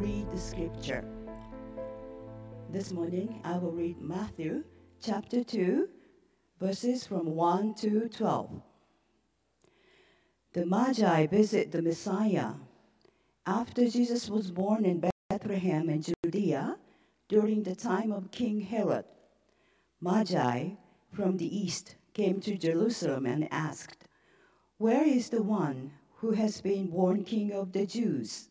Read the scripture. This morning I will read Matthew chapter 2, verses from 1 to 12. The Magi visit the Messiah. After Jesus was born in Bethlehem in Judea during the time of King Herod, Magi from the east came to Jerusalem and asked, Where is the one who has been born King of the Jews?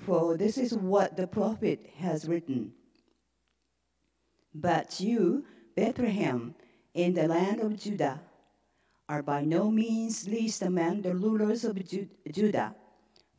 For this is what the prophet has written. But you, Bethlehem, in the land of Judah, are by no means least among the rulers of Ju- Judah.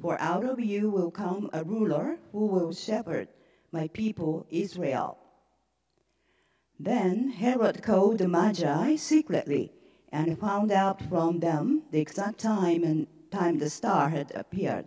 For out of you will come a ruler who will shepherd my people Israel. Then Herod called the Magi secretly and found out from them the exact time and time the star had appeared.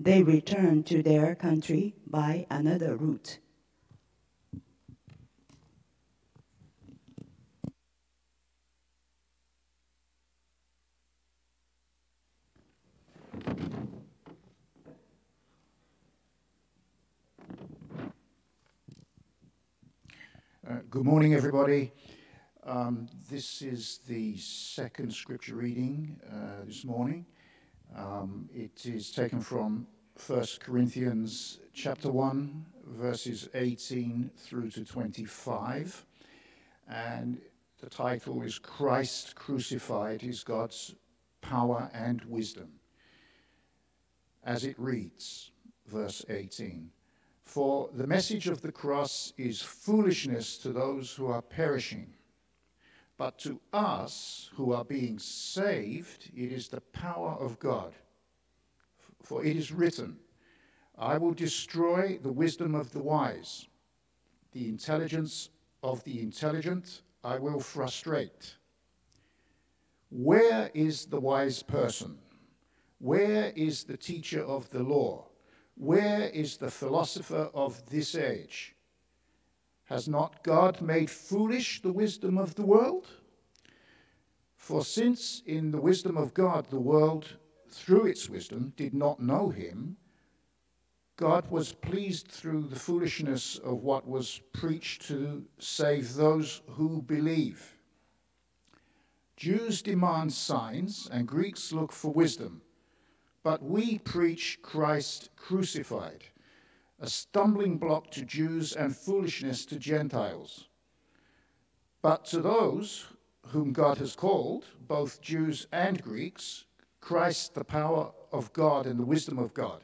they returned to their country by another route. Uh, good morning, everybody. Um, this is the second scripture reading uh, this morning. Um, it is taken from 1 Corinthians chapter 1, verses 18 through to 25. And the title is Christ Crucified is God's Power and Wisdom. As it reads, verse 18. For the message of the cross is foolishness to those who are perishing, but to us who are being saved, it is the power of God. For it is written, I will destroy the wisdom of the wise, the intelligence of the intelligent I will frustrate. Where is the wise person? Where is the teacher of the law? Where is the philosopher of this age? Has not God made foolish the wisdom of the world? For since in the wisdom of God the world, through its wisdom, did not know him, God was pleased through the foolishness of what was preached to save those who believe. Jews demand signs, and Greeks look for wisdom. But we preach Christ crucified, a stumbling block to Jews and foolishness to Gentiles. But to those whom God has called, both Jews and Greeks, Christ the power of God and the wisdom of God.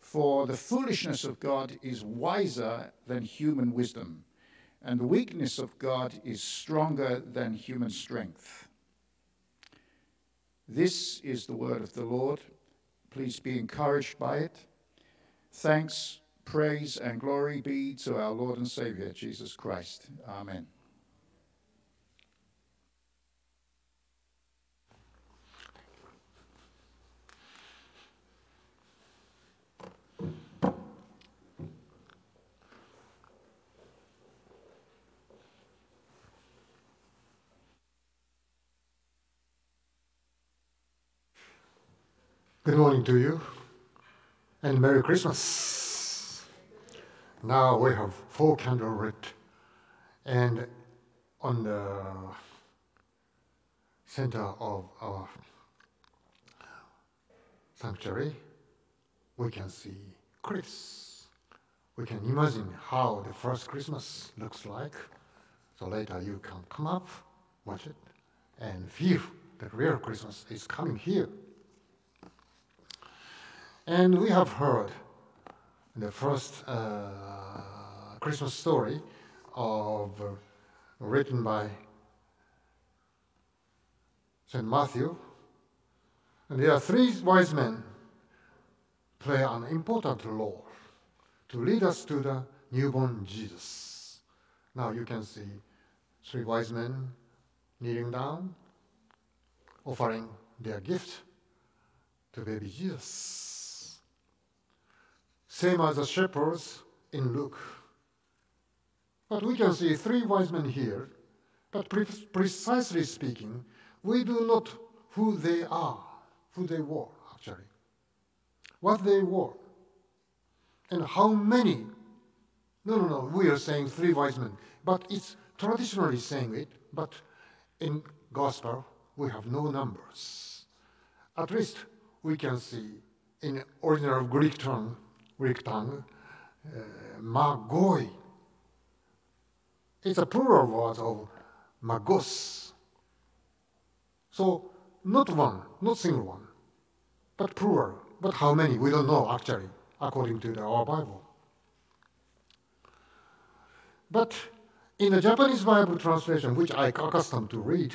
For the foolishness of God is wiser than human wisdom, and the weakness of God is stronger than human strength. This is the word of the Lord. Please be encouraged by it. Thanks, praise, and glory be to our Lord and Savior, Jesus Christ. Amen. Good morning to you and Merry Christmas. Now we have four candles lit and on the center of our sanctuary we can see Chris. We can imagine how the first Christmas looks like. So later you can come up, watch it, and feel that real Christmas is coming here. And we have heard the first uh, Christmas story of uh, written by St. Matthew. And there are three wise men play an important role to lead us to the newborn Jesus. Now you can see three wise men kneeling down, offering their gift to baby Jesus. Same as the shepherds in Luke. But we can see three wise men here, but pre- precisely speaking, we do not who they are, who they were, actually. What they were, and how many. No, no, no, we are saying three wise men, but it's traditionally saying it, but in Gospel, we have no numbers. At least we can see in original Greek tongue, Greek tongue, uh, magoi. It's a plural word of magos. So not one, not single one, but plural. But how many? We don't know actually, according to the, our Bible. But in the Japanese Bible translation, which I accustomed to read,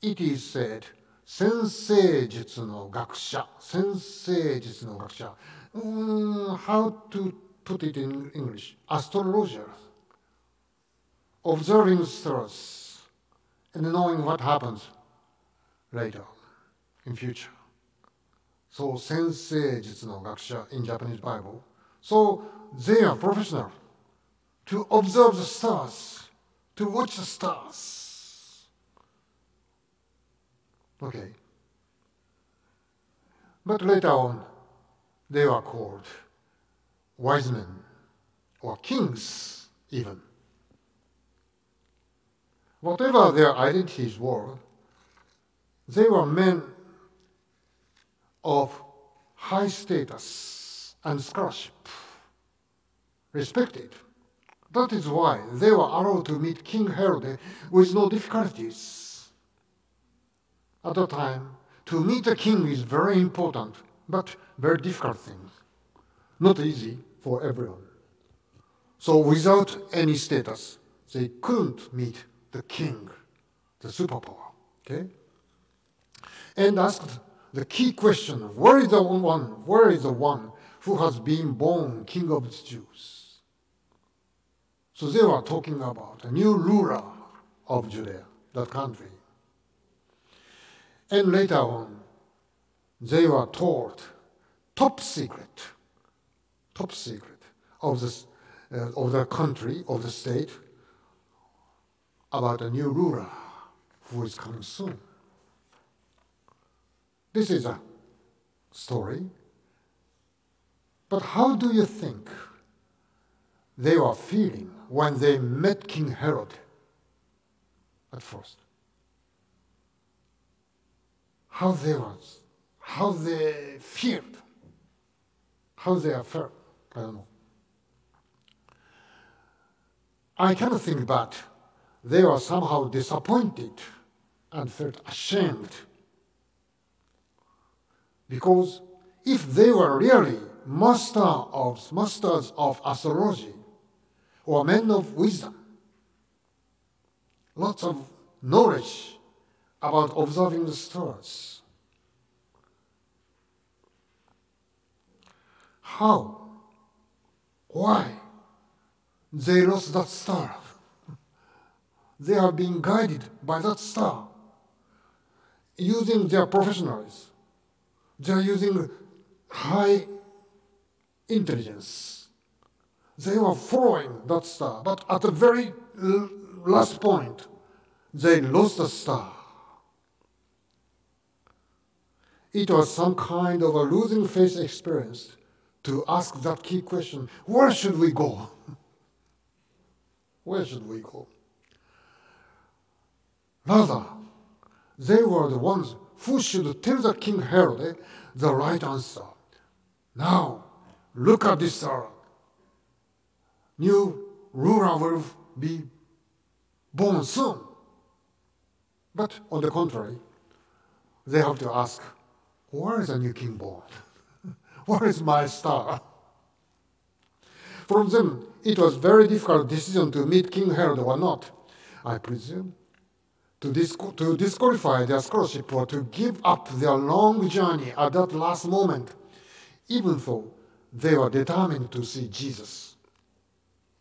it is said, 先生術の学者、先生術の学者。 uh, how to put it in English, astrologer, observing stars and knowing what happens later in future. So sensei jutsu no gakusha in Japanese Bible. So they are professional to observe the stars, to watch the stars. Okay. But later on, they were called wise men or kings, even. Whatever their identities were, they were men of high status and scholarship, respected. That is why they were allowed to meet King Herod with no difficulties. At the time, to meet a king is very important, but very difficult thing. Not easy for everyone. So without any status, they couldn't meet the king, the superpower. Okay? And asked the key question, where is the one, where is the one who has been born king of the Jews? So they were talking about a new ruler of Judea, that country. And later on, they were told top secret, top secret of, this, uh, of the country, of the state, about a new ruler who is coming soon. This is a story. But how do you think they were feeling when they met King Herod at first? how they was, how they feared, how they felt. I don't know. I cannot think that they were somehow disappointed and felt ashamed. Because if they were really master of, masters of astrology or men of wisdom, lots of knowledge about observing the stars. How? Why? They lost that star. They are being guided by that star. Using their professionals, they are using high intelligence. They were following that star, but at the very last point, they lost the star. it was some kind of a losing face experience to ask that key question where should we go? where should we go? Rather, they were the ones who should tell the King Herod the right answer. Now, look at this uh, new ruler will be born soon. But on the contrary, they have to ask, where is the new king born? Where is my star? From them, it was very difficult decision to meet King Herod or not. I presume to, disc- to disqualify their scholarship or to give up their long journey at that last moment, even though they were determined to see Jesus.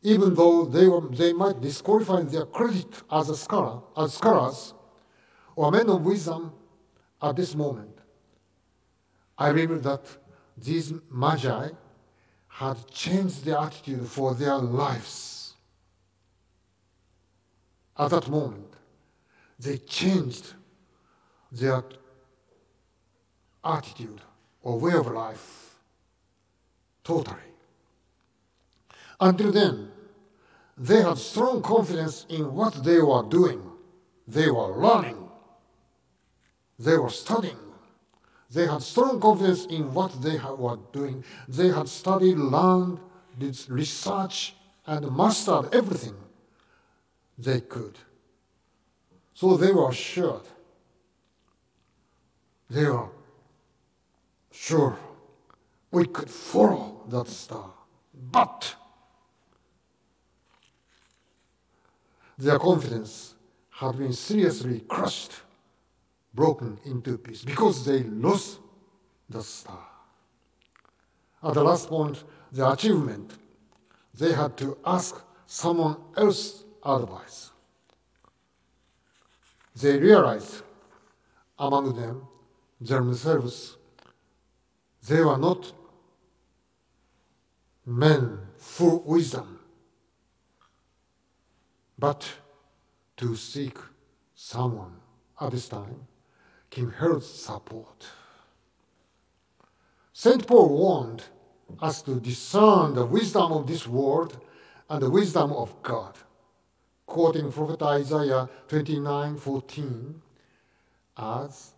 Even though they, were, they might disqualify their credit as a scholar, as scholars, or men of wisdom at this moment, I believe that these magi had changed their attitude for their lives. At that moment, they changed their attitude or way of life totally. Until then, they had strong confidence in what they were doing. They were learning. They were studying. They had strong confidence in what they were doing. They had studied, learned, did research, and mastered everything they could. So they were assured. They were sure we could follow that star. But their confidence had been seriously crushed, broken into pieces, because they lost the star. At the last point, the achievement, they had to ask someone else's advice. They realized among them themselves they were not men full wisdom, but to seek someone at this time, King Herod's support. St. Paul warned us to discern the wisdom of this world and the wisdom of God quoting Prophet Isaiah 29:14 as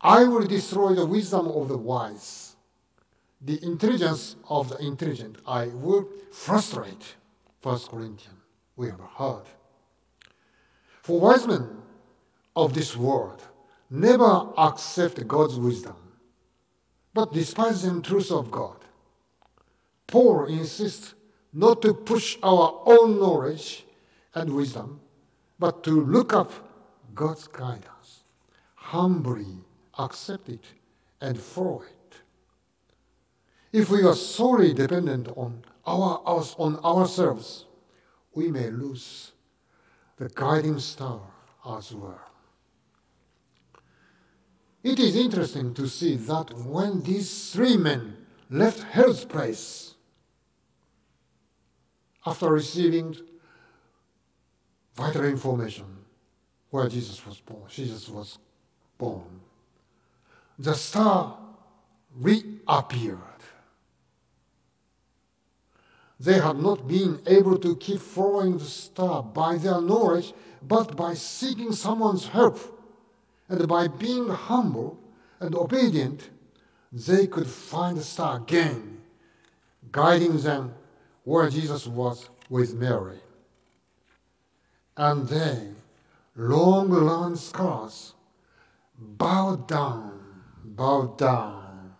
I will destroy the wisdom of the wise, the intelligence of the intelligent. I will frustrate. 1 Corinthians, we have heard. For wise men of this world never accept God's wisdom, but despise the truth of God. Paul insists not to push our own knowledge and wisdom, but to look up God's guidance, humbly accept it, and follow it. If we are solely dependent on, our, on ourselves, we may lose the guiding star as well. It is interesting to see that when these three men left Herod's place, after receiving vital information where Jesus was born. Jesus was born. The star reappeared. They had not been able to keep following the star by their knowledge, but by seeking someone's help. And by being humble and obedient, they could find the star again, guiding them where Jesus was with Mary and they, long learned scholars, bowed down, bowed down.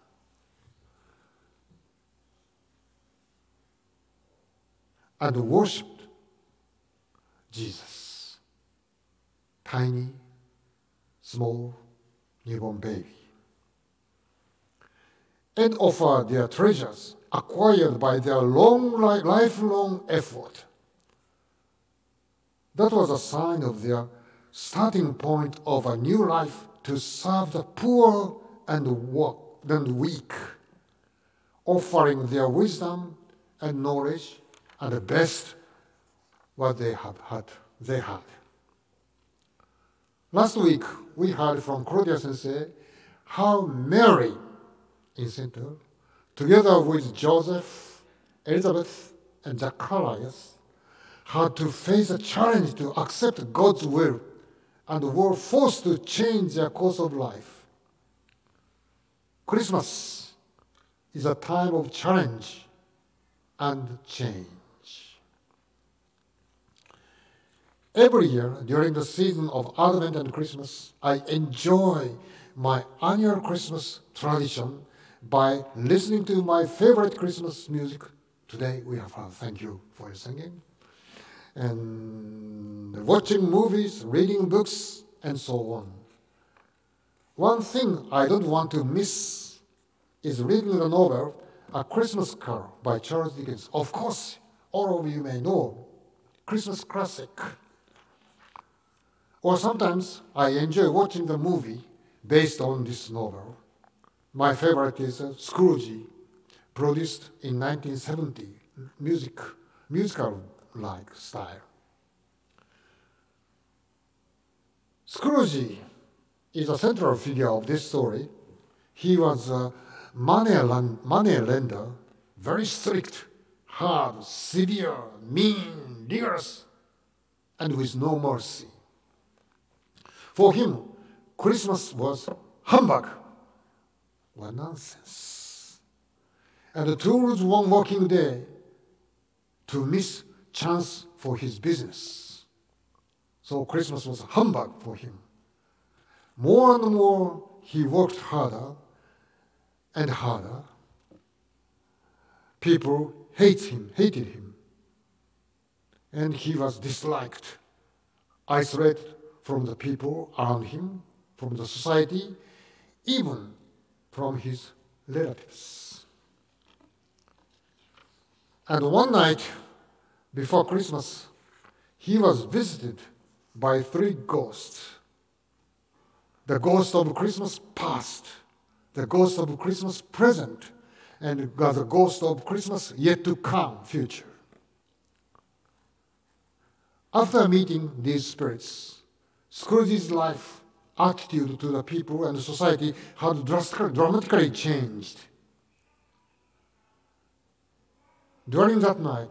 And worshipped Jesus, tiny, small, newborn baby, and offer their treasures acquired by their long, lifelong effort that was a sign of their starting point of a new life to serve the poor and the weak, offering their wisdom and knowledge and the best what they have had. They had. Last week we heard from Claudia Sensei how Mary in center, together with Joseph, Elizabeth, and Zacharias, had to face a challenge to accept God's will and were forced to change their course of life. Christmas is a time of challenge and change. Every year during the season of Advent and Christmas, I enjoy my annual Christmas tradition by listening to my favorite Christmas music. Today we have a thank you for your singing. And watching movies, reading books, and so on. One thing I don't want to miss is reading the novel A Christmas Carol by Charles Dickens. Of course, all of you may know Christmas classic. Or sometimes I enjoy watching the movie based on this novel. My favorite is uh, Scrooge, produced in 1970, music, musical-like style. Scrooge is a central figure of this story. He was a money, money lender, very strict, hard, severe, mean, rigorous, and with no mercy. For him, Christmas was humbug, was nonsense. And the tools one working day to miss chance for his business. So Christmas was humbug for him. More and more he worked harder and harder. People hate him, hated him. And he was disliked, isolated from the people around him, from the society, even from his relatives. And one night before Christmas, he was visited by three ghosts the ghost of Christmas past, the ghost of Christmas present, and the ghost of Christmas yet to come, future. After meeting these spirits, Scrooge's life, attitude to the people and society had dramatically changed. During that night,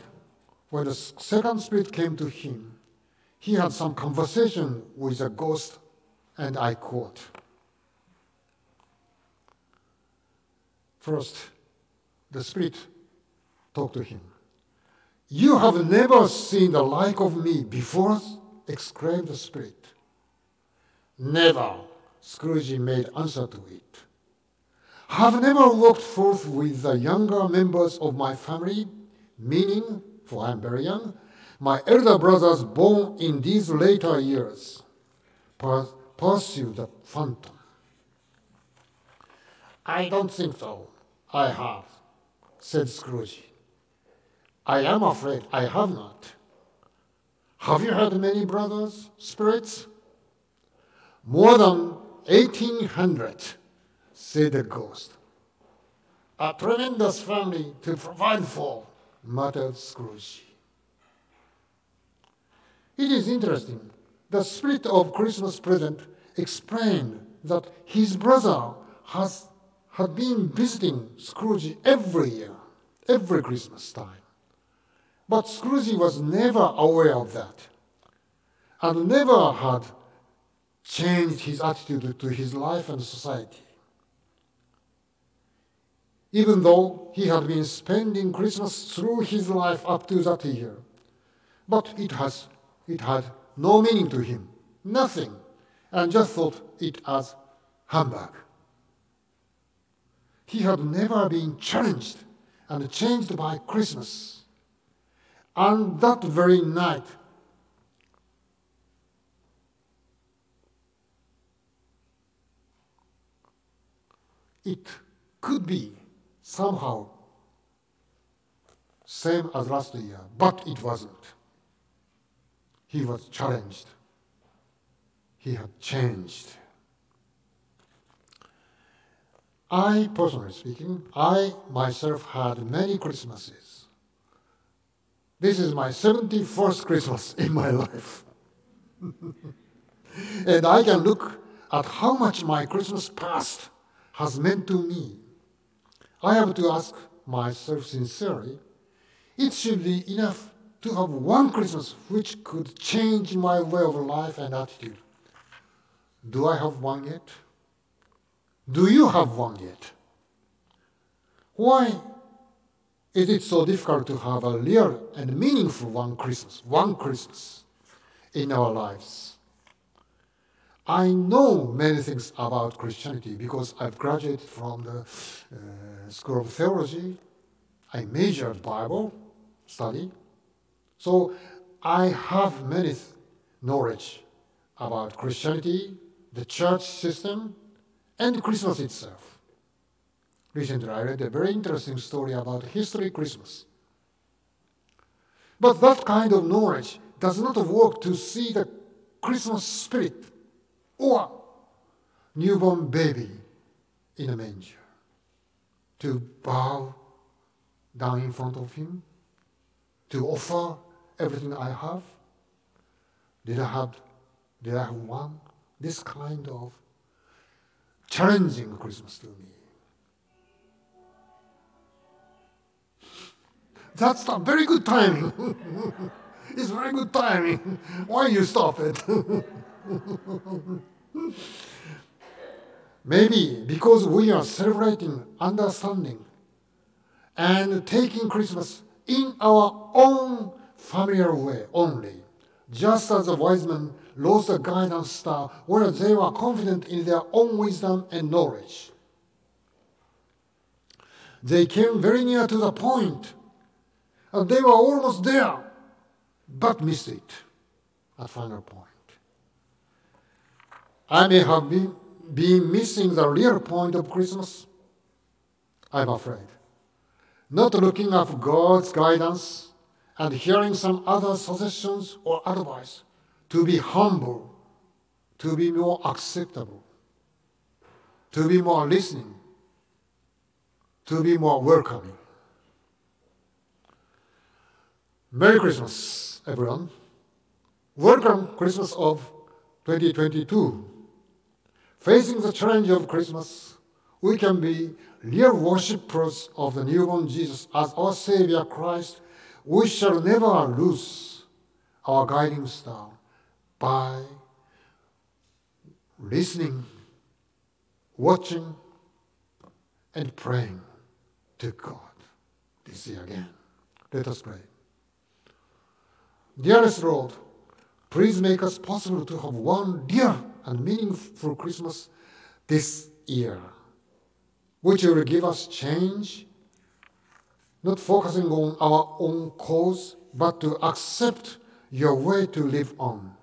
when the second spirit came to him, he had some conversation with a ghost, and I quote First, the spirit talked to him. You have never seen the like of me before, exclaimed the spirit. Never, Scrooge made answer to it. Have never walked forth with the younger members of my family, meaning, for I am very young, my elder brothers born in these later years, pursue the phantom. I don't think so. I have, said Scrooge. I am afraid I have not. Have you had many brothers, spirits? More than 1800, said the ghost. A tremendous family to provide for, muttered Scrooge. It is interesting. The spirit of Christmas present explained that his brother has had been visiting Scrooge every year, every Christmas time. But Scrooge was never aware of that and never had changed his attitude to his life and society. Even though he had been spending Christmas through his life up to that year, but it, has, it had no meaning to him, nothing, and just thought it as humbug. He had never been challenged and changed by Christmas. And that very night, it could be somehow same as last year, but it wasn't. He was challenged. He had changed. I, personally speaking, I myself had many Christmases. This is my 71st Christmas in my life. and I can look at how much my Christmas passed has meant to me, I have to ask myself sincerely it should be enough to have one Christmas which could change my way of life and attitude. Do I have one yet? Do you have one yet? Why is it so difficult to have a real and meaningful one Christmas, one Christmas in our lives? I know many things about Christianity because I've graduated from the uh, School of Theology. I majored Bible study. So I have many knowledge about Christianity, the church system, and Christmas itself. Recently, I read a very interesting story about history Christmas. But that kind of knowledge does not work to see the Christmas spirit or newborn baby in a manger. To bow down in front of him, to offer everything I have. Did I have, did I have one? This kind of challenging Christmas to me. That's a very good timing. it's very good timing. Why you stop it? Maybe because we are celebrating understanding and taking Christmas in our own familiar way only, just as the wise men lost the guidance star where they were confident in their own wisdom and knowledge. They came very near to the point, and they were almost there, but missed it at final point. I may have been, been missing the real point of Christmas. I'm afraid not looking at God's guidance and hearing some other suggestions or advice to be humble, to be more acceptable, to be more listening, to be more welcoming. Merry Christmas, everyone. Welcome Christmas of 2022. Facing the challenge of Christmas, we can be real worshippers of the newborn Jesus as our Savior Christ, we shall never lose our guiding star by listening, watching, and praying to God this year again. Let us pray. Dearest Lord, please make us possible to have one dear and meaningful Christmas this year Would you give us change, not focusing on our own cause, but to accept your way to live on.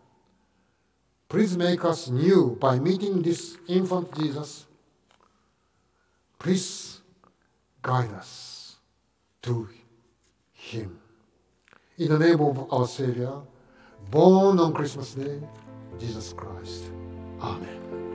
Please make us new by meeting this infant Jesus. Please guide us to him. In the name of our Savior, born on Christmas Day, Jesus Christ. Amen.